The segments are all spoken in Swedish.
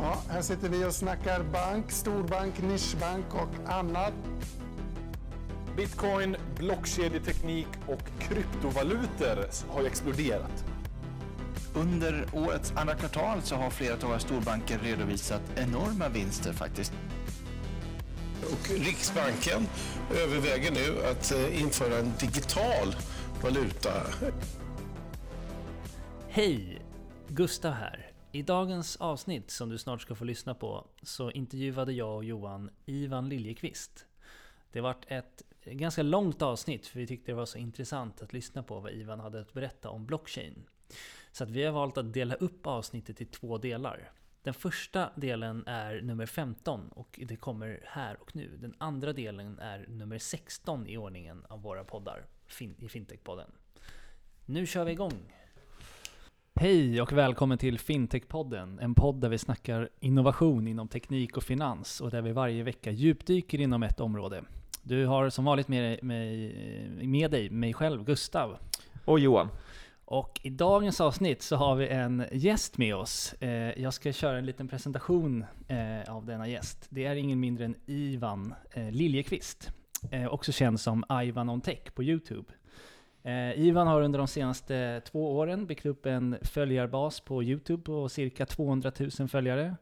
Ja, här sitter vi och snackar bank, storbank, nischbank och annat. Bitcoin, blockkedjeteknik och kryptovalutor har ju exploderat. Under årets andra kvartal så har flera av våra storbanker redovisat enorma vinster faktiskt. Och Riksbanken överväger nu att eh, införa en digital valuta. Hej! Gustav här. I dagens avsnitt som du snart ska få lyssna på så intervjuade jag och Johan Ivan Liljekvist. Det vart ett ganska långt avsnitt för vi tyckte det var så intressant att lyssna på vad Ivan hade att berätta om blockchain. Så att vi har valt att dela upp avsnittet i två delar. Den första delen är nummer 15 och det kommer här och nu. Den andra delen är nummer 16 i ordningen av våra poddar i Fintech-podden. Nu kör vi igång! Hej och välkommen till Fintech-podden, en podd där vi snackar innovation inom teknik och finans och där vi varje vecka djupdyker inom ett område. Du har som vanligt med, med, med dig mig själv, Gustav. Och Johan. Och i dagens avsnitt så har vi en gäst med oss. Eh, jag ska köra en liten presentation eh, av denna gäst. Det är ingen mindre än Ivan eh, Liljekvist. Också känd som Ivan on Tech på Youtube. Eh, Ivan har under de senaste två åren byggt upp en följarbas på Youtube på cirka 200 000 följare.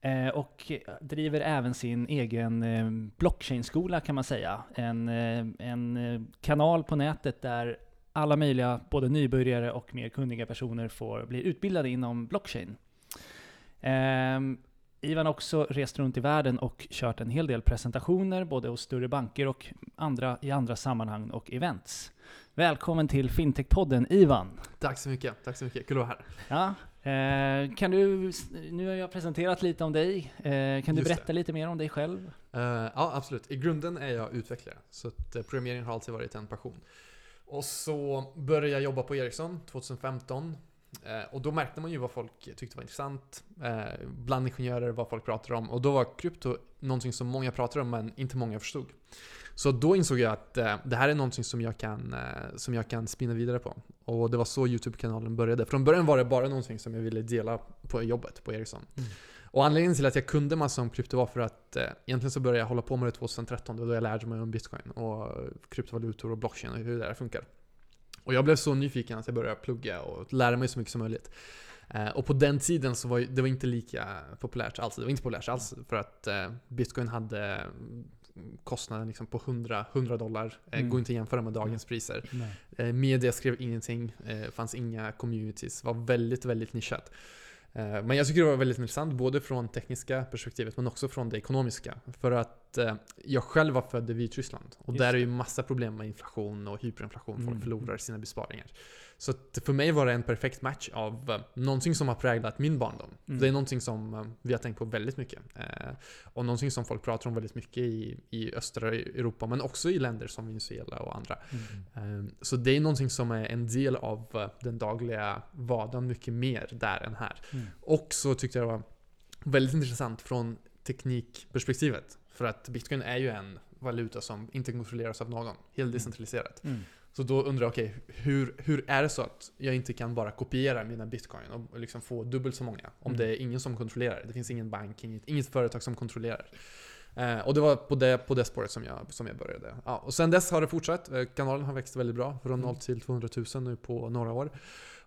Eh, och driver även sin egen eh, blockchain-skola kan man säga. En, en kanal på nätet där alla möjliga, både nybörjare och mer kunniga personer får bli utbildade inom blockchain. Um, Ivan har också rest runt i världen och kört en hel del presentationer, både hos större banker och andra, i andra sammanhang och events. Välkommen till Fintech-podden Ivan! Tack så mycket, tack så mycket. Kul att vara här. Ja, eh, kan du, nu har jag presenterat lite om dig. Eh, kan du berätta det. lite mer om dig själv? Uh, ja, absolut. I grunden är jag utvecklare, så eh, programmering har alltid varit en passion. Och så började jag jobba på Ericsson 2015. Eh, och då märkte man ju vad folk tyckte var intressant. Eh, bland ingenjörer, vad folk pratade om. Och då var krypto någonting som många pratade om men inte många förstod. Så då insåg jag att eh, det här är någonting som jag, kan, som jag kan spinna vidare på. Och det var så YouTube-kanalen började. Från början var det bara någonting som jag ville dela på jobbet på Ericsson. Mm. Och anledningen till att jag kunde massa om krypto var för att eh, egentligen så började jag hålla på med det 2013. Det var då jag lärde mig om bitcoin och kryptovalutor och blockchain och hur det där funkar. Och jag blev så nyfiken att jag började plugga och lära mig så mycket som möjligt. Eh, och på den tiden så var det var inte lika populärt alls. Det var inte populärt alls för att eh, bitcoin hade kostnaden liksom på 100, 100 dollar. Eh, mm. Går inte att jämföra med dagens priser. Nej. Media skrev ingenting, fanns inga communities. var väldigt, väldigt nischat. Eh, men jag tycker det var väldigt intressant, både från tekniska perspektivet men också från det ekonomiska. För att eh, jag själv var född i Vitryssland och Just där är ju massa problem med inflation och hyperinflation. Folk mm. förlorar sina besparingar. Så för mig var det en perfekt match av eh, någonting som har präglat min barndom. Mm. Det är någonting som vi har tänkt på väldigt mycket. Och någonting som folk pratar om väldigt mycket i, i östra Europa men också i länder som Venezuela och andra. Mm. Så det är någonting som är en del av den dagliga vardagen mycket mer där än här. Mm. Och så tyckte jag det var väldigt intressant från teknikperspektivet. För att bitcoin är ju en valuta som inte kontrolleras av någon. Helt mm. decentraliserat. Mm. Så då undrar jag, okej, okay, hur, hur är det så att jag inte kan bara kopiera mina bitcoin och liksom få dubbelt så många? Om mm. det är ingen som kontrollerar det. Det finns ingen bank, inget, inget företag som kontrollerar. Eh, och det var på det, på det spåret som jag, som jag började. Ja, och sen dess har det fortsatt. Eh, kanalen har växt väldigt bra. Från 0 mm. till 200 000 nu på några år.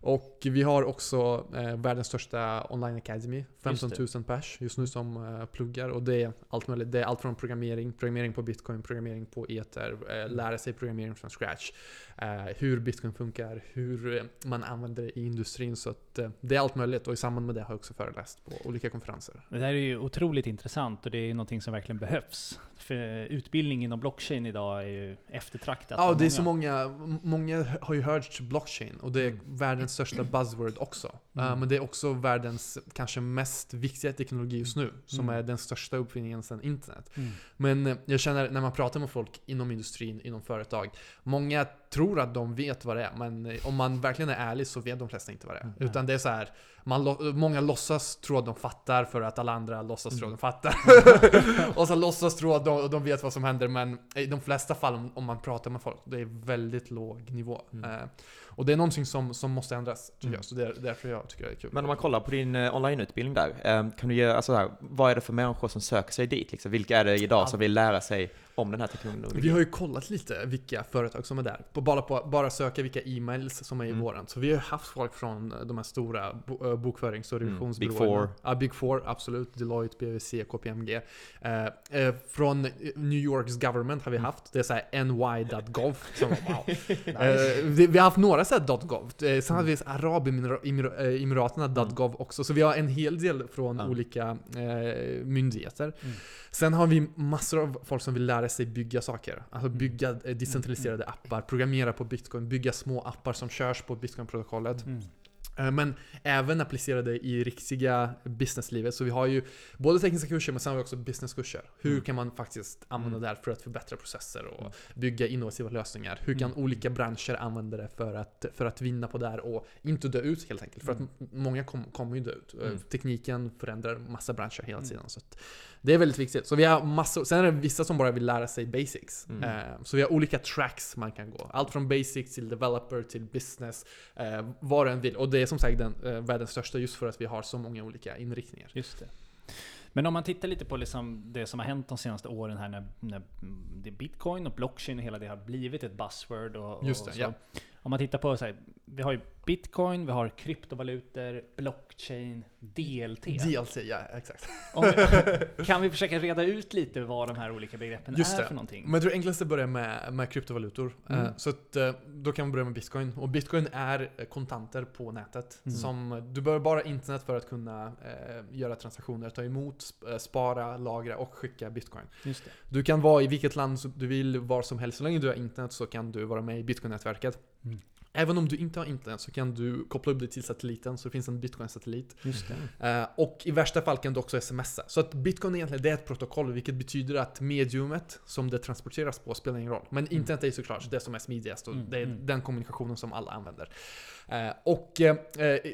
Och vi har också eh, världens största online academy. 15 000 pers just nu som eh, pluggar. Och det är allt möjligt. Det är allt från programmering, programmering på bitcoin, programmering på ether, eh, lära sig programmering från scratch. Eh, hur bitcoin funkar, hur man använder det i industrin. Så att, eh, det är allt möjligt. Och i samband med det har jag också föreläst på olika konferenser. Det här är ju otroligt intressant och det är någonting som verkligen behövs. För utbildning inom blockchain idag är ju eftertraktat. Ja, det är så många. Många har ju hört blockchain och det är mm. världens största buzzword också. Mm. Uh, men det är också världens kanske mest viktiga teknologi just nu. Som mm. är den största uppfinningen sedan internet. Mm. Men uh, jag känner när man pratar med folk inom industrin, inom företag. Många tror att de vet vad det är, men eh, om man verkligen är ärlig så vet de flesta inte vad det är. Mm. Utan det är så här, man, många låtsas tro att de fattar för att alla andra låtsas tro att de fattar. och så låtsas tro att de, de vet vad som händer, men i de flesta fall om, om man pratar med folk, det är väldigt låg nivå. Mm. Eh, och det är någonting som, som måste ändras, tycker Mm. jag. Så det är därför jag tycker det är kul. Men om man kollar på din eh, onlineutbildning där, eh, kan du ge, alltså här, vad är det för människor som söker sig dit? Liksom? Vilka är det idag som vill lära sig om den här teknologin? Vi har ju kollat lite vilka företag som är där. På, bara, på, bara söka vilka e-mails som är i Mm. våran. Så vi har ju haft folk från de här stora bo, eh, bokförings och Mm, revisionsbyråerna. Big Four. Ja, Big Four, absolut. Deloitte, BVC, KPMG. Eh, eh, från New Yorks government har vi Mm. haft. Det är såhär ny.gov. Som, wow. eh, vi, vi har haft några såhär .gov. Eh, sen har vi Arabemiraterna Mm. .gov också. Så vi har en hel del från Ja. olika eh, myndigheter. Mm. Sen har vi massor av folk som vill lära sig bygga saker. Alltså bygga eh, decentraliserade appar, programmera på bitcoin, bygga små appar som körs på bitcoin-protokollet. Mm. Eh, Men även applicerade i riktiga businesslivet. Så vi har ju både tekniska kurser men sen har vi också businesskurser. Hur Mm. kan man faktiskt använda Mm. det här för att förbättra processer och Mm. bygga innovativa lösningar? Hur kan Mm. olika branscher använda det för att, för att vinna på det här och inte dö ut helt enkelt? För att många kom, kommer ju dö ut. Eh, Mm. Tekniken förändrar massa branscher hela Mm. tiden. Så att det är väldigt viktigt. Så vi har massor, sen är det vissa som bara vill lära sig basics. Mm. Eh, så vi har olika tracks man kan gå. Allt från basics till developer till business. Eh, vad du än vill. Och det är som sagt den, eh, världens största just för att vi har så många olika inriktningar. Just det. Men om man tittar lite på liksom det som har hänt de senaste åren här när, när det bitcoin och blockchain och hela det har blivit ett buzzword. Och, Just det, och så. ja. Om man tittar på så här, vi har ju bitcoin, vi har kryptovalutor, blockchain, DLT. DLC, ja exakt. Vi, kan vi försöka reda ut lite vad de här olika begreppen Just är det. för någonting? Men jag tror enklast att börja med, med kryptovalutor. Mm. Eh, Så att, eh, då kan vi börja med bitcoin. Och bitcoin är eh, kontanter på nätet. Mm. Som, du behöver bara internet för att kunna eh, göra transaktioner, ta emot, sp- spara, lagra och skicka bitcoin. Just det. Du kan vara i vilket land du vill, var som helst. Så länge du har internet så kan du vara med i bitcoin-nätverket. Mm. Även om du inte har internet så kan du koppla upp dig till satelliten, så det finns en bitcoin-satellit. Eh, och i värsta fall kan du också smsa. Så att bitcoin egentligen det är ett protokoll, vilket betyder att mediumet som det transporteras på spelar ingen roll. Men internet är såklart det som är smidigast och Mm, det är mm. den kommunikationen som alla använder. Eh, och eh,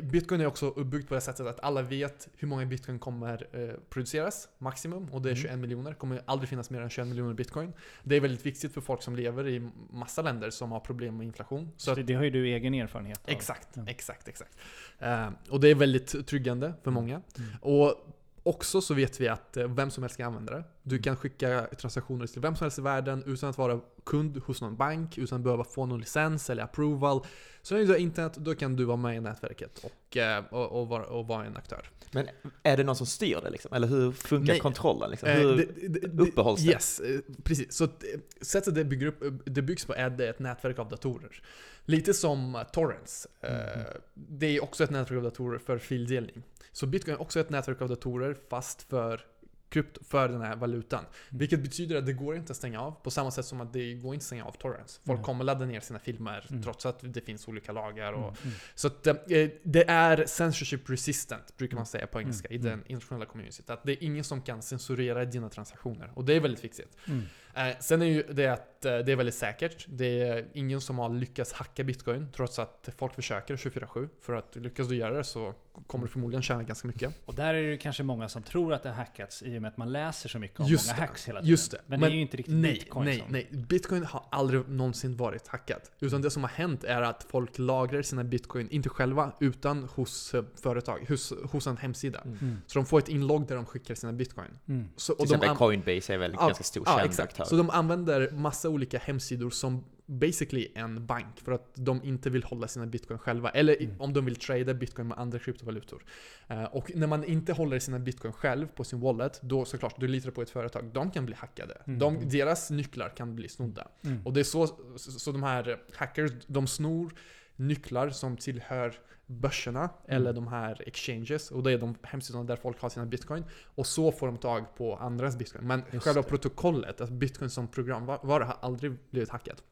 bitcoin är också uppbyggt på det sättet att alla vet hur många bitcoin kommer produceras, maximum, och det är Mm. 21 miljoner. Det kommer aldrig finnas mer än 21 miljoner bitcoin. Det är väldigt viktigt för folk som lever i massa länder som har problem med inflation. Så Så det, det har ju du egen erfarenhet av. Exakt, Ja. exakt, exakt. Eh, och det är väldigt tryggande för många. Mm. Och också så vet vi att eh, vem som helst kan använda det. Du kan skicka transaktioner till vem som helst i världen utan att vara kund hos någon bank, utan att behöva få någon licens eller approval. Så länge du har internet, då kan du vara med i nätverket och, eh, och, och, vara, och vara en aktör. Men är det någon som styr det liksom? Eller hur funkar Nej. kontrollen? Liksom? Eh, Hur det- det- det- uppehålls det? Yes, eh, precis. Så sättet det, bygger upp, det byggs på är det ett nätverk av datorer. Lite som torrents. Mhm. Det är också ett nätverk av datorer för fildelning. Så bitcoin är också ett nätverk av datorer fast för krypto, för den här valutan. Mm. Vilket betyder att det går inte att stänga av. På samma sätt som att det går inte att stänga av torrents. Folk Nej. kommer ladda ner sina filmer Mm. trots att det finns olika lagar. Och, Mm, mm. så att, eh, det är censorship resistant, brukar man säga på engelska, Mm, i mm. den internationella communityt. Att det är ingen som kan censurera dina transaktioner. Och det är väldigt viktigt. Eh, sen är ju det att eh, det är väldigt säkert. Det är ingen som har lyckats hacka bitcoin, trots att folk försöker 24-7. För att lyckas du göra det så kommer du förmodligen tjäna ganska mycket. Och där är det kanske många som tror att det har hackats i och med att man läser så mycket om Just många det. hacks hela tiden. Just det. Men, Men det är ju inte riktigt Nej, bitcoin nej, som... nej. Bitcoin har aldrig någonsin varit hackat. Utan det som har hänt är att folk lagrar sina bitcoin, inte själva, utan hos eh, företag, hos, hos en hemsida. Mm. Mm. Så de får ett inlogg där de skickar sina bitcoin. Mm. Så, Till exempel an- Coinbase är väl Ja, ganska stor Ja, känd exakt. aktör. Så de använder massa olika hemsidor som basically en bank för att de inte vill hålla sina bitcoin själva. Eller Mm. om de vill trada bitcoin med andra kryptovalutor. Eh, och när man inte håller sina bitcoin själv på sin wallet, då såklart, du litar på ett företag. De kan bli hackade. Mm. De, deras nycklar kan bli snodda. Mm. Och det är så, så de här hackers, de snor nycklar som tillhör börserna Mm. eller de här exchanges. Och det är de hemsidorna där folk har sina bitcoin. Och så får de tag på andras bitcoin. Men Just själva det. protokollet, att bitcoin som programvara har aldrig blivit hackat.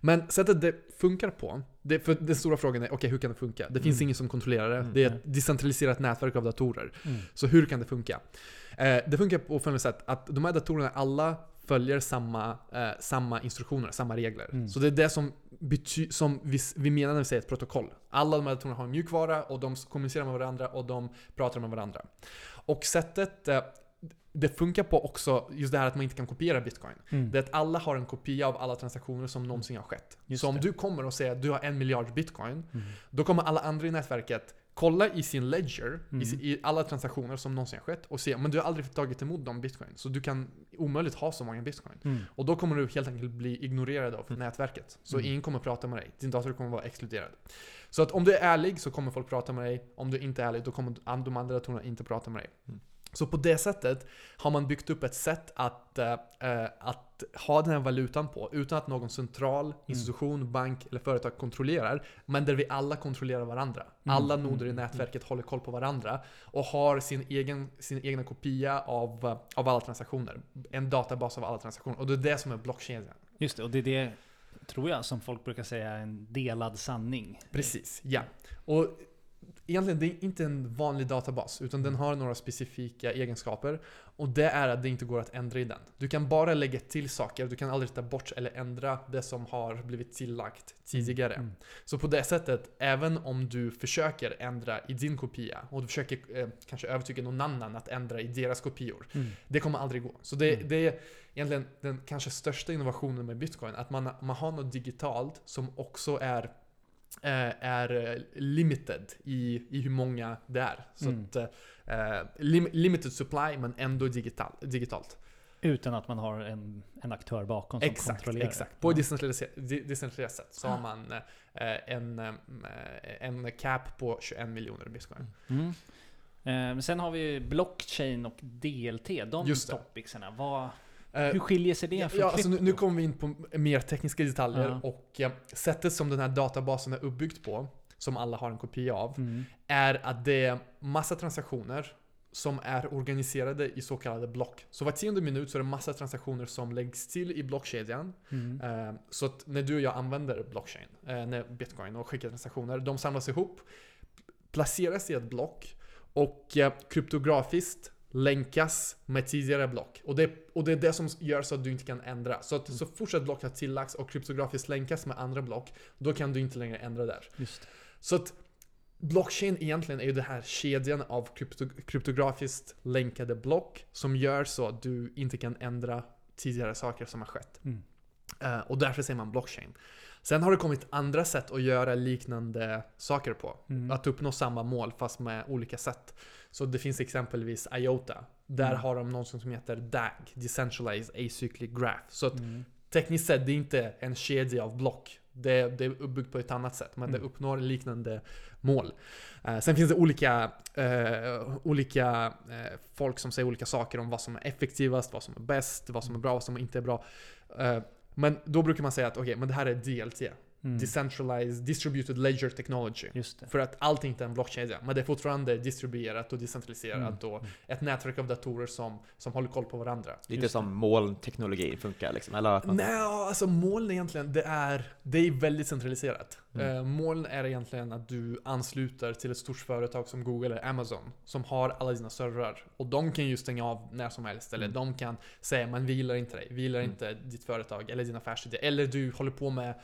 Men sättet det funkar på, det, för den stora frågan är okej hur kan det funka? Det finns Mm. ingen som kontrollerar det. Mm. Det är ett decentraliserat nätverk av datorer. Mm. Så hur kan det funka? Eh, det funkar på följande sätt att de här datorerna alla följer samma, eh, samma instruktioner, samma regler. Mm. Så det är det som, bety- som vi, vi menar när vi säger ett protokoll. Alla de här datorerna har en mjukvara och de kommunicerar med varandra och de pratar med varandra. Och sättet eh, det funkar på också just det här att man inte kan kopiera bitcoin. Mm. Det är att alla har en kopia av alla transaktioner som någonsin har skett. Just så om det. du kommer och säger att du har en miljard bitcoin, Mm. då kommer alla andra i nätverket kolla i sin ledger, Mm. i, i alla transaktioner som någonsin har skett och se men du har aldrig tagit emot de bitcoin. Så du kan omöjligt ha så många bitcoin. Mm. Och då kommer du helt enkelt bli ignorerad av nätverket. Så Mm. ingen kommer prata med dig. Din dator kommer vara exkluderad. Så att om du är ärlig så kommer folk prata med dig. Om du inte är ärlig då kommer de andra datorerna inte prata med dig. Mm. Så på det sättet har man byggt upp ett sätt att, eh, att ha den här valutan på utan att någon central institution, bank eller företag kontrollerar. Men där vi alla kontrollerar varandra. Mm. Alla noder i Mm. nätverket håller koll på varandra och har sin egen, sin egna kopia av, av alla transaktioner. En databas av alla transaktioner. Och det är det som är blockkedjan. Just det, och det är det, tror jag, som folk brukar säga en delad sanning. Precis, ja. Och egentligen, det är inte en vanlig databas, utan Mm. den har några specifika egenskaper. Och det är att det inte går att ändra i den. Du kan bara lägga till saker, du kan aldrig ta bort eller ändra det som har blivit tillagt tidigare. Mm. Så på det sättet, även om du försöker ändra i din kopia och du försöker eh, kanske övertyga någon annan att ändra i deras kopior, Mm. det kommer aldrig gå. Så det, Mm. det är egentligen den kanske största innovationen med Bitcoin. Att man, man har något digitalt som också är, är eh, limited i, i hur många det är. Så Mm. att, eh, lim, limited supply men ändå digital, digitalt. Utan att man har en, en aktör bakom som Exakt, kontrollerar. exakt. På Ja. decentraliserat, de- decentraliserat sätt så har man eh, en, eh, en cap på 21 miljoner bitcoin. Mm. Eh, Men sen har vi blockchain och DLT, de topicserna. Vad, Eh, hur skiljer sig det från ja, alltså nu, nu kommer vi in på mer tekniska detaljer Ja. och eh, sättet som den här databasen är uppbyggd på, som alla har en kopia av, Mm. är att det är massa transaktioner som är organiserade i så kallade block. Så var tionde minut så är det massa transaktioner som läggs till i blockkedjan. Mm. Eh, Så att när du och jag använder blockchain, eh, när bitcoin och skickar transaktioner, de samlas ihop, placeras i ett block och eh, kryptografiskt länkas med tidigare block. Och det, och det är det som gör så att du inte kan ändra. Så att så fort ett block har tillagts och kryptografiskt länkas med andra block, då kan du inte längre ändra där. Just. Så att blockchain egentligen är ju den här kedjan av krypto, kryptografiskt länkade block som gör så att du inte kan ändra tidigare saker som har skett. Mm. Eh, och därför säger man blockchain. Sen har det kommit andra sätt att göra liknande saker på. Mm. Att uppnå samma mål fast med olika sätt. Så det finns exempelvis IOTA. Där Mm. har de något som heter DAG, Decentralized Acyclic Graph. Så att Mm. tekniskt sett, det är inte en kedja av block. Det, det är uppbyggt på ett annat sätt, men Mm. det uppnår liknande mål. Eh, sen finns det olika, eh, olika eh, folk som säger olika saker om vad som är effektivast, vad som är bäst, vad som är bra, vad som inte är bra. Men då brukar man säga att okej, men det här är DLT. Mm. Decentralized Distributed Ledger Technology. Just det. För att allt inte är en blockkedja, men det är fortfarande distribuerat och decentraliserat Mm. och ett nätverk av datorer som, som håller koll på varandra. Lite Just som molnteknologi funkar liksom, eller att man... Nej, alltså moln egentligen, det är, det är väldigt centraliserat. Mm. Eh, moln är egentligen att du ansluter till ett stort företag som Google eller Amazon, som har alla dina servrar. Och de kan ju stänga av när som helst, eller Mm. de kan säga man vi gillar inte dig, vi gillar Mm. inte ditt företag eller din affärsidé. Eller du håller på med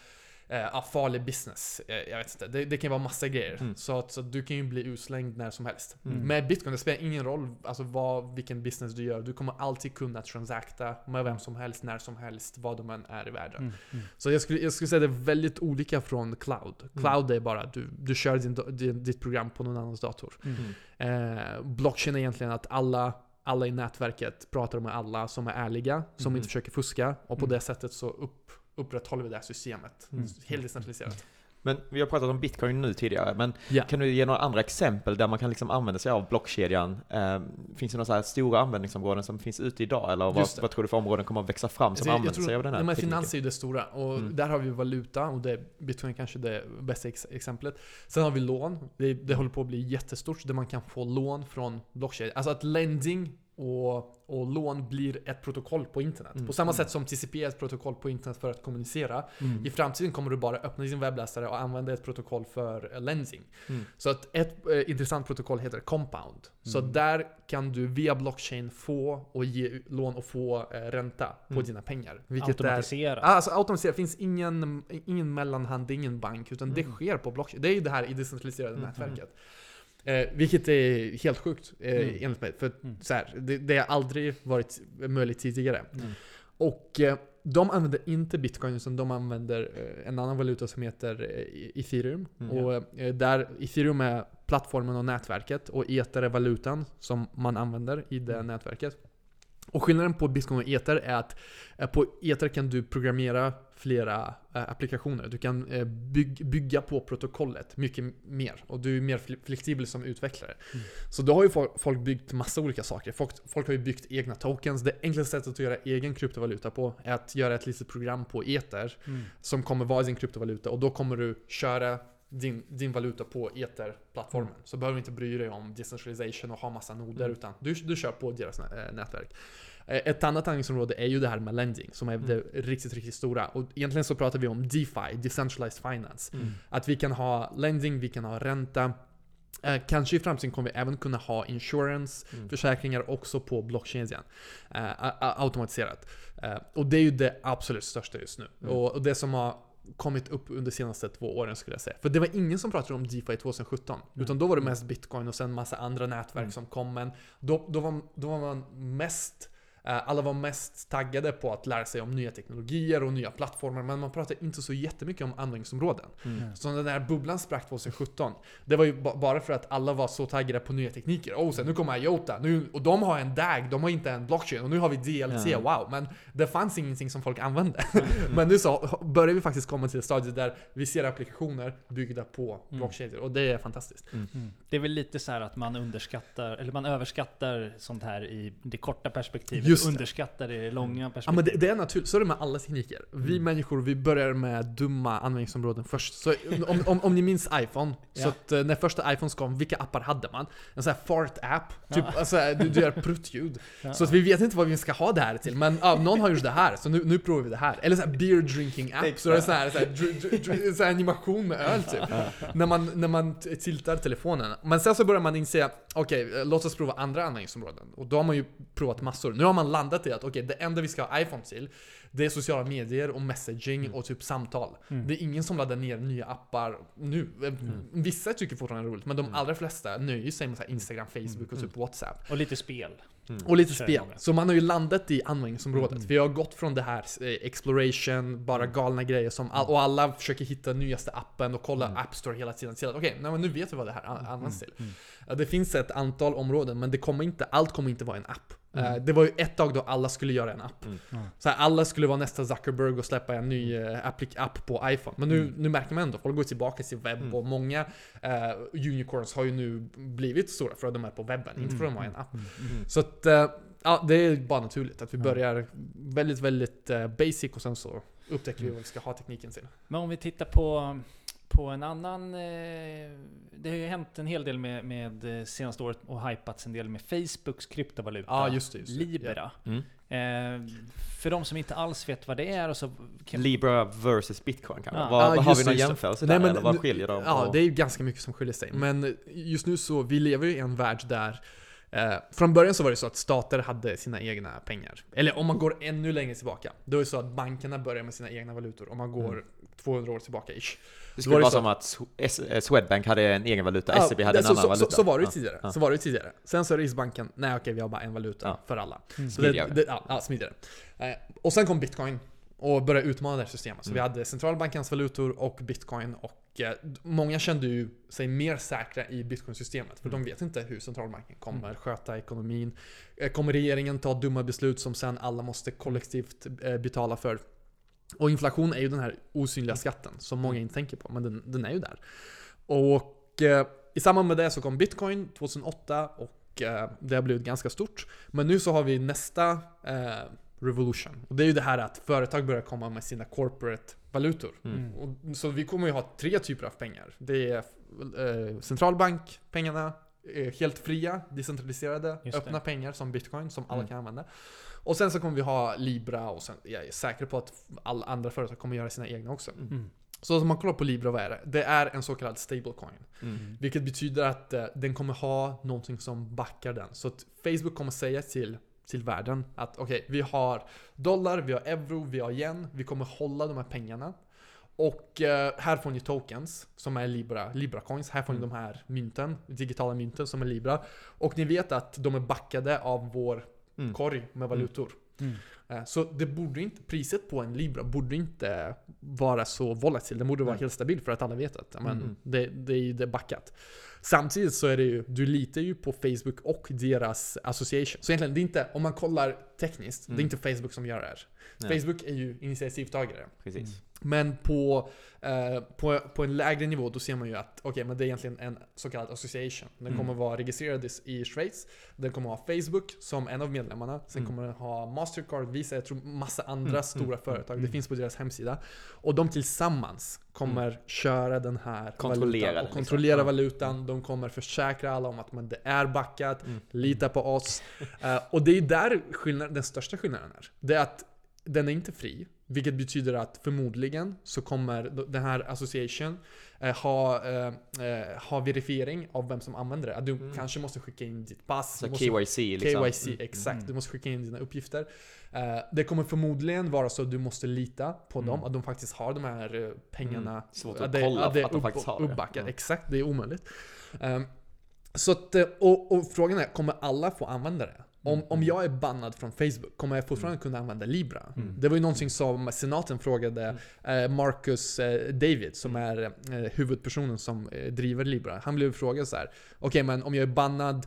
ja, farlig business. Eh, jag vet inte, det, det kan vara massa grejer. Mm. Så, att, så att du kan ju bli utslängd när som helst. Mm. Med bitcoin, det spelar ingen roll alltså vad, vilken business du gör. Du kommer alltid kunna transakta med vem som helst, när som helst, vad de än är i världen. Mm. Mm. Så jag skulle, jag skulle säga det är väldigt olika från cloud. Cloud är bara att du, du kör din, din, ditt program på någon annans dator. Mm. Eh, blockchain är egentligen att alla, alla i nätverket pratar med alla som är ärliga, som inte försöker fuska. Och på Mm. det sättet så upp, upprätthåller vi det här systemet. Mm. Helt decentraliserat. Men vi har pratat om bitcoin nu tidigare, men Ja. kan du ge några andra exempel där man kan liksom använda sig av blockkedjan? Eh, finns det några så här stora användningsområden som finns ute idag? Eller vad, vad tror du för områden kommer att växa fram som Alltså, jag- jag använder tror- sig av den här men tekniken? Finans är ju det stora och Mm. där har vi valuta och det är bitcoin kanske det bästa ex exemplet. Sen har vi lån. Det, det håller på att bli jättestort där man kan få lån från blockkedjan. Alltså att lending och, och lån blir ett protokoll på internet. Mm. På samma sätt som TCP är ett protokoll på internet för att kommunicera. Mm. I framtiden kommer du bara öppna din webbläsare och använda ett protokoll för lensing. Mm. Så att ett eh, intressant protokoll heter Compound. Så Mm. där kan du via blockchain få och ge lån och få eh, ränta på Mm. dina pengar. Vilket är Automatiserat. Alltså automatiserat, finns ingen, ingen mellanhand, är ingen bank, utan det Mm. sker på blockchain. Det är ju det här i decentraliserade Mm. nätverket. Eh, vilket är helt sjukt, eh, Mm. enligt mig. För Mm. så här, det, det har aldrig varit möjligt tidigare. Mm. Och eh, de använder inte bitcoin, utan de använder eh, en annan valuta som heter eh, ethereum. Mm. Och eh, där ethereum är plattformen och nätverket, och ether är valutan som man använder i det Mm. nätverket. Och skillnaden på bitcoin och ether är att på ether kan du programmera flera eh, applikationer. Du kan eh, byg, bygga på protokollet mycket mer. Och du är mer fl- flexibel som utvecklare. Mm. Så då har ju folk, byggt massa olika saker. Folk, folk har ju byggt egna tokens. Det enklaste sättet att göra egen kryptovaluta på är att göra ett litet program på ether Mm. som kommer vara din kryptovaluta. Och då kommer du köra din, din valuta på ether-plattformen. Mm. Så behöver du inte bry dig om decentralization och ha massa noder, Mm. utan du, du kör på deras eh, nätverk. Eh, Ett annat användningsområde är ju det här med lending, som är Mm. det riktigt, riktigt stora. Och egentligen så pratar vi om DeFi, Decentralized Finance. Mm. Att vi kan ha lending, vi kan ha ränta. Eh, kanske i framtiden kommer vi även kunna ha insurance, Mm. försäkringar också på blockkedjan. Eh, automatiserat. Eh, och det är ju det absolut största just nu. Mm. Och, och det som har kommit upp under de senaste två åren skulle jag säga. För det var ingen som pratade om DeFi 2017. Utan då var det mest bitcoin och sen massa andra nätverk Mm. som kom. Men då, då, var, då var man mest alla var mest taggade på att lära sig om nya teknologier och nya plattformar, men man pratade inte så jättemycket om användningsområden. Mm. Så när den där bubblan sprack 2017, det var ju ba- bara för att alla var så taggade på nya tekniker. Och sen nu kommer IOTA, nu, och de har en DAG, de har inte en blockchain, och nu har vi DLT, Ja. wow. Men det fanns ingenting som folk använde. men nu så börjar vi faktiskt komma till ett stadie där vi ser applikationer byggda på Mm. blockchainer, och det är fantastiskt. Mm. Det är väl lite så här att man underskattar, eller man överskattar sånt här i det korta perspektivet. Just underskattar det långa Ja perspektivet. men det, det är naturligt, så är det med alla tekniker. Vi Mm. människor, vi börjar med dumma användningsområden först. Så om, om, om ni minns iPhone, så Ja. att eh, när första iPhones kom, vilka appar hade man? En sån här fart-app, typ, Ja. alltså, du, du gör pruttljud. Ja. Så att vi vet inte vad vi ska ha det här till, men ja, någon har gjort det här, så nu, nu provar vi det här. Eller så här beer drinking app, så är det så här, så här, dr, dr, dr, så här animation med öl typ. När man, när man tiltar telefonen. Men sen så börjar man inse, okej, eh, låt oss prova andra användningsområden. Och då har man ju provat massor. Nu har man landat i att okej, det enda vi ska ha iPhone till, det är sociala medier och messaging och typ samtal. Mm. Det är ingen som laddar ner nya appar nu. Eh, Vissa tycker fortfarande det är roligt, men de allra flesta nöjer sig med så här Instagram, Facebook och typ WhatsApp. Och lite spel. Och lite spel. Så man har ju landat i användningsområdet. Mm. Vi har gått från det här eh, exploration, bara galna grejer som all, och alla försöker hitta nyaste appen och kolla Mm. App Store hela tiden. till att, Okej, men nu vet vi vad det här an- används till. Mm. Det finns ett antal områden, men det kommer inte, allt kommer inte vara en app. Mm. Eh, Det var ju ett tag då alla skulle göra en app. Mm. Så här, alla skulle vara nästa Zuckerberg och släppa en ny eh, applik- app på iPhone. Men nu, Mm. nu märker man ändå, folk går tillbaka till webb Mm. och många eh, unicorns har ju nu blivit stora för att de är på webben, inte för att de har en app. Mm. Så att, eh, ja, det är bara naturligt att vi Ja. börjar väldigt, väldigt eh, basic och sen så upptäcker vi Mm. vad vi ska ha tekniken till. Men om vi tittar på, på en annan... Eh, det har ju hänt en hel del med, med eh, senaste året och hypats en del med Facebooks kryptovaluta. Ja, just det. Just det. Libera. Mm. Eh, för de som inte alls vet vad det är och så... Kan, Libra versus bitcoin kanske? Ja. Vad, vad har vi någon jämförelse Nej, där? men eller vad skiljer dem? Ja, det är ju ganska mycket som skiljer sig. Mm. Men just nu så, vi lever ju i en värld där eh, från början så var det så att stater hade sina egna pengar. Eller om man går ännu längre tillbaka. Då är det så att bankerna börjar med sina egna valutor. Om man går Mm. 200 år tillbaka ish. Det skulle var det vara så- som att Swedbank hade en egen valuta, Ja, SEB hade en så, annan så, valuta. Så, var det tidigare. Ja. Så var det tidigare. Sen så är Riksbanken, nej okej vi har bara en valuta Ja. för alla. Mm. Så det, Smidigare. det, ja, ja, smidigare. Eh, och sen kom bitcoin och började utmana det här systemet. Så Mm. vi hade centralbankens valutor och bitcoin och eh, många kände ju sig mer säkra i bitcoin-systemet. För Mm. de vet inte hur centralbanken kommer sköta ekonomin. Eh, Kommer regeringen ta dumma beslut som sen alla måste kollektivt betala för? Och inflation är ju den här osynliga skatten som många inte tänker på, men den, den är ju där. Och eh, i samband med det så kom bitcoin 2008 och eh, det har blivit ganska stort. Men nu så har vi nästa eh, revolution. Och det är ju det här att företag börjar komma med sina corporate valutor. Mm. Och, så vi kommer ju ha tre typer av pengar. Det är eh, centralbankpengarna, helt fria, decentraliserade, öppna pengar som bitcoin som alla Mm. kan använda. Och sen så kommer vi ha Libra och sen, jag är säker på att alla andra företag kommer göra sina egna också. Mm. Så om man kollar på Libra, vad är det? Det är en så kallad stablecoin. Mm. Vilket betyder att eh, den kommer ha någonting som backar den. Så att Facebook kommer säga till, till världen att okej, vi har dollar, vi har euro, vi har yen. Vi kommer hålla de här pengarna. Och eh, här får ni tokens som är Libra, Libra coins. Här får ni Mm. de här mynten, digitala mynten som är Libra. Och ni vet att de är backade av vår Mm. korg med valutor. Mm. Eh, Så det borde inte, priset på en Libra borde inte vara så volatil. Den borde vara helt stabil för att alla vet att men, Mm. det, det är ju det backat. Samtidigt så är det ju, du litar ju på Facebook och deras association. Så egentligen, det är inte, om man kollar tekniskt, det Mm. är inte Facebook som gör det här. Nej. Facebook är ju initiativtagare. Precis. Men på, eh, på, på en lägre nivå då ser man ju att okej, men det är egentligen en så kallad association. Den Mm. kommer vara registrerad i- i Schweiz. Den kommer ha Facebook som en av medlemmarna. Sen Mm. kommer den ha Mastercard, Visa, jag tror massa andra Mm, stora mm, företag. mm. Det finns på deras hemsida. Och de tillsammans kommer köra den här Kontrollera valutan. den, Och liksom. kontrollera Ja. valutan. De kommer försäkra alla om att men det är backat. Mm. Lita på oss. Eh, och det är där skillnad, den största skillnaden är. Det är att den är inte fri. Vilket betyder att förmodligen så kommer den här association eh, ha, eh, eh, ha verifiering av vem som använder det. Att du Mm. kanske måste skicka in ditt pass. Så måste, KYC liksom. KYC, Mm. exakt. Mm. Du måste skicka in dina uppgifter. Eh, det kommer förmodligen vara så att du måste lita på Mm. dem, att de faktiskt har de här eh, pengarna. Mm. Svårt Ja, att det- kolla ja, det att de upp- faktiskt har det. uppbackat. Mm. Exakt, det är omöjligt. Um, så att, eh, och, och frågan är, kommer alla få använda det? Om, Mm. om jag är bannad från Facebook, kommer jag fortfarande kunna använda Libra? Mm. Det var ju någonting som senaten frågade eh, Marcus eh, David, som är eh, huvudpersonen som driver Libra. Han blev frågad så här. okej men om jag är bannad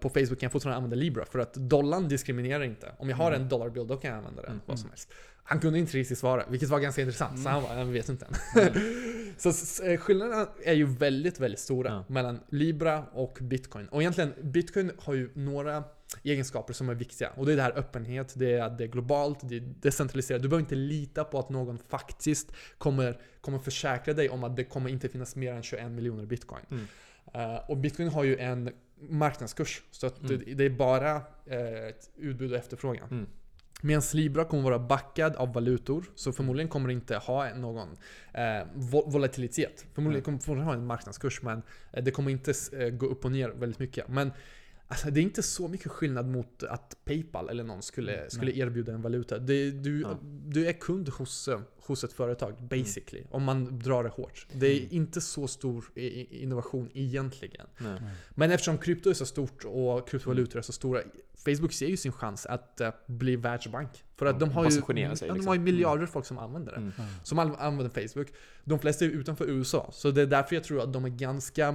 på Facebook kan jag fortfarande använda Libra? För att dollarn diskriminerar inte. Om jag har en dollarbill, då kan jag använda den, Mm. vad som helst. Han kunde inte riktigt svara, vilket var ganska intressant. Så han var, jag vet inte än. så s- eh, skillnaderna är ju väldigt, väldigt stora Ja. mellan Libra och Bitcoin. Och egentligen, Bitcoin har ju några egenskaper som är viktiga. Och det är det här öppenhet, det är det är globalt, det är decentraliserat. Du behöver inte lita på att någon faktiskt kommer, kommer försäkra dig om att det kommer inte finnas mer än 21 miljoner bitcoin. Mm. Eh, och bitcoin har ju en marknadskurs. Så att Mm. det, det är bara ett utbud och efterfrågan. Mm. Medan Libra kommer vara backad av valutor, så förmodligen kommer det inte ha någon eh, vo- volatilitet. Förmodligen kommer det ha en marknadskurs, men eh, det kommer inte gå upp och ner väldigt mycket. Men alltså, det är inte så mycket skillnad mot att Paypal eller någon skulle, skulle erbjuda en valuta. Det, du, Ja. du är kund hos, eh, hos ett företag, basically. Om man drar det hårt. Det är Mm. inte så stor innovation egentligen. Nej. Men eftersom krypto är så stort och kryptovalutor är så stora, Facebook ser ju sin chans att eh, bli världsbank. För att de har ju, sig, ja, de liksom. har ju miljarder folk som använder det. Mm. Som använder Facebook. De flesta är utanför USA. Så det är därför jag tror att de är ganska,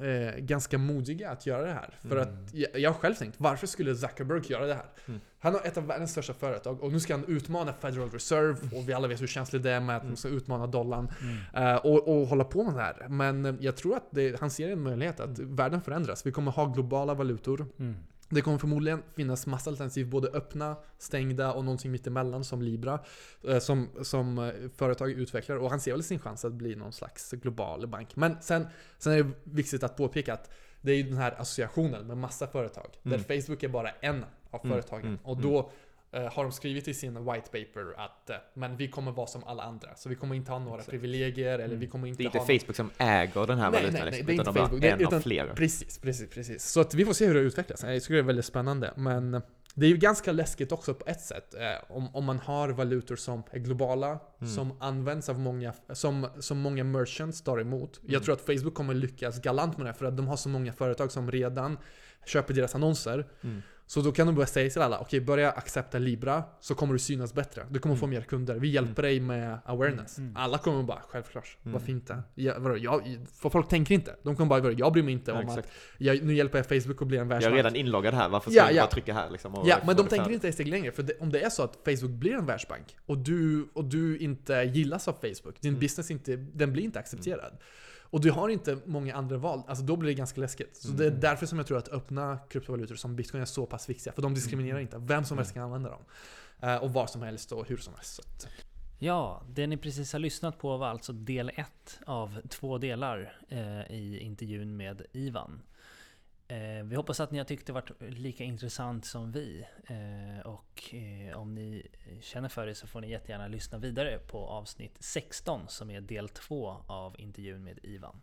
eh, ganska modiga att göra det här. För Mm. att jag, jag har själv tänkt, varför skulle Zuckerberg göra det här? Mm. Han har ett av världens största företag och nu ska han utmana Federal Reserve och vi alla vet hur känsligt det är med att Mm. de ska utmana dollarn. Mm. Eh, och, och hålla på med det här. Men eh, jag tror att det, han ser en möjlighet att världen förändras. Vi kommer ha globala valutor. Mm. Det kommer förmodligen finnas massa alternativ, både öppna, stängda och någonting mittemellan som Libra. eh, Som, som företag utvecklar. Och han ser väl sin chans att bli någon slags global bank. Men sen, sen är det viktigt att påpeka att det är ju den här associationen med massa företag. Mm. Där Facebook är bara en av Mm, företagen. mm, och då eh, har de skrivit i sin white paper att eh, men vi kommer vara som alla andra. Så vi kommer inte ha några Exakt. privilegier eller Mm. vi kommer inte Det är inte ha Facebook som äger den här Nej, valutan nej, nej, liksom, det är inte de Facebook. är Det- en utan- av flera. Precis, precis, precis. Så att vi får se hur det utvecklas. Jag tycker det är väldigt spännande. Men det är ju ganska läskigt också på ett sätt. Eh, om, om man har valutor som är globala, Mm. som används av många, som, som många merchants tar emot. Mm. Jag tror att Facebook kommer lyckas galant med det för att de har så många företag som redan köper deras annonser. Mm. Så då kan de börja säga till alla, okej börja accepta Libra så kommer du synas bättre. Du kommer få mer kunder. Vi hjälper dig med awareness. Mm. Alla kommer bara, självklart, Mm. vad fint det ja, vadå, jag, för folk tänker inte. De kommer bara, vadå, jag bryr mig inte Ja, om att exakt. jag, nu hjälper jag Facebook att bli en Jag är redan inloggad här, varför ska Ja, jag ja. bara trycka här liksom? Ja, men de tänker inte ett steg längre. För det, om det är så att Facebook blir en världsbank och du, och du inte gillas av Facebook, din Mm. business inte, den blir inte accepterad. Och du har inte många andra val, alltså då blir det ganska läskigt. Så det är Mm. därför som jag tror att öppna kryptovalutor som bitcoin är så pass viktiga. För de diskriminerar Mm. inte. Vem som helst kan använda dem. Eh, och var som helst och hur som helst. Ja, det ni precis har lyssnat på var alltså del ett av två delar eh, i intervjun med Ivan. Eh, vi hoppas att ni har tyckt det varit lika intressant som vi. Eh, och eh, om ni känner för det så får ni jättegärna lyssna vidare på avsnitt 16 som är del 2 av intervjun med Ivan.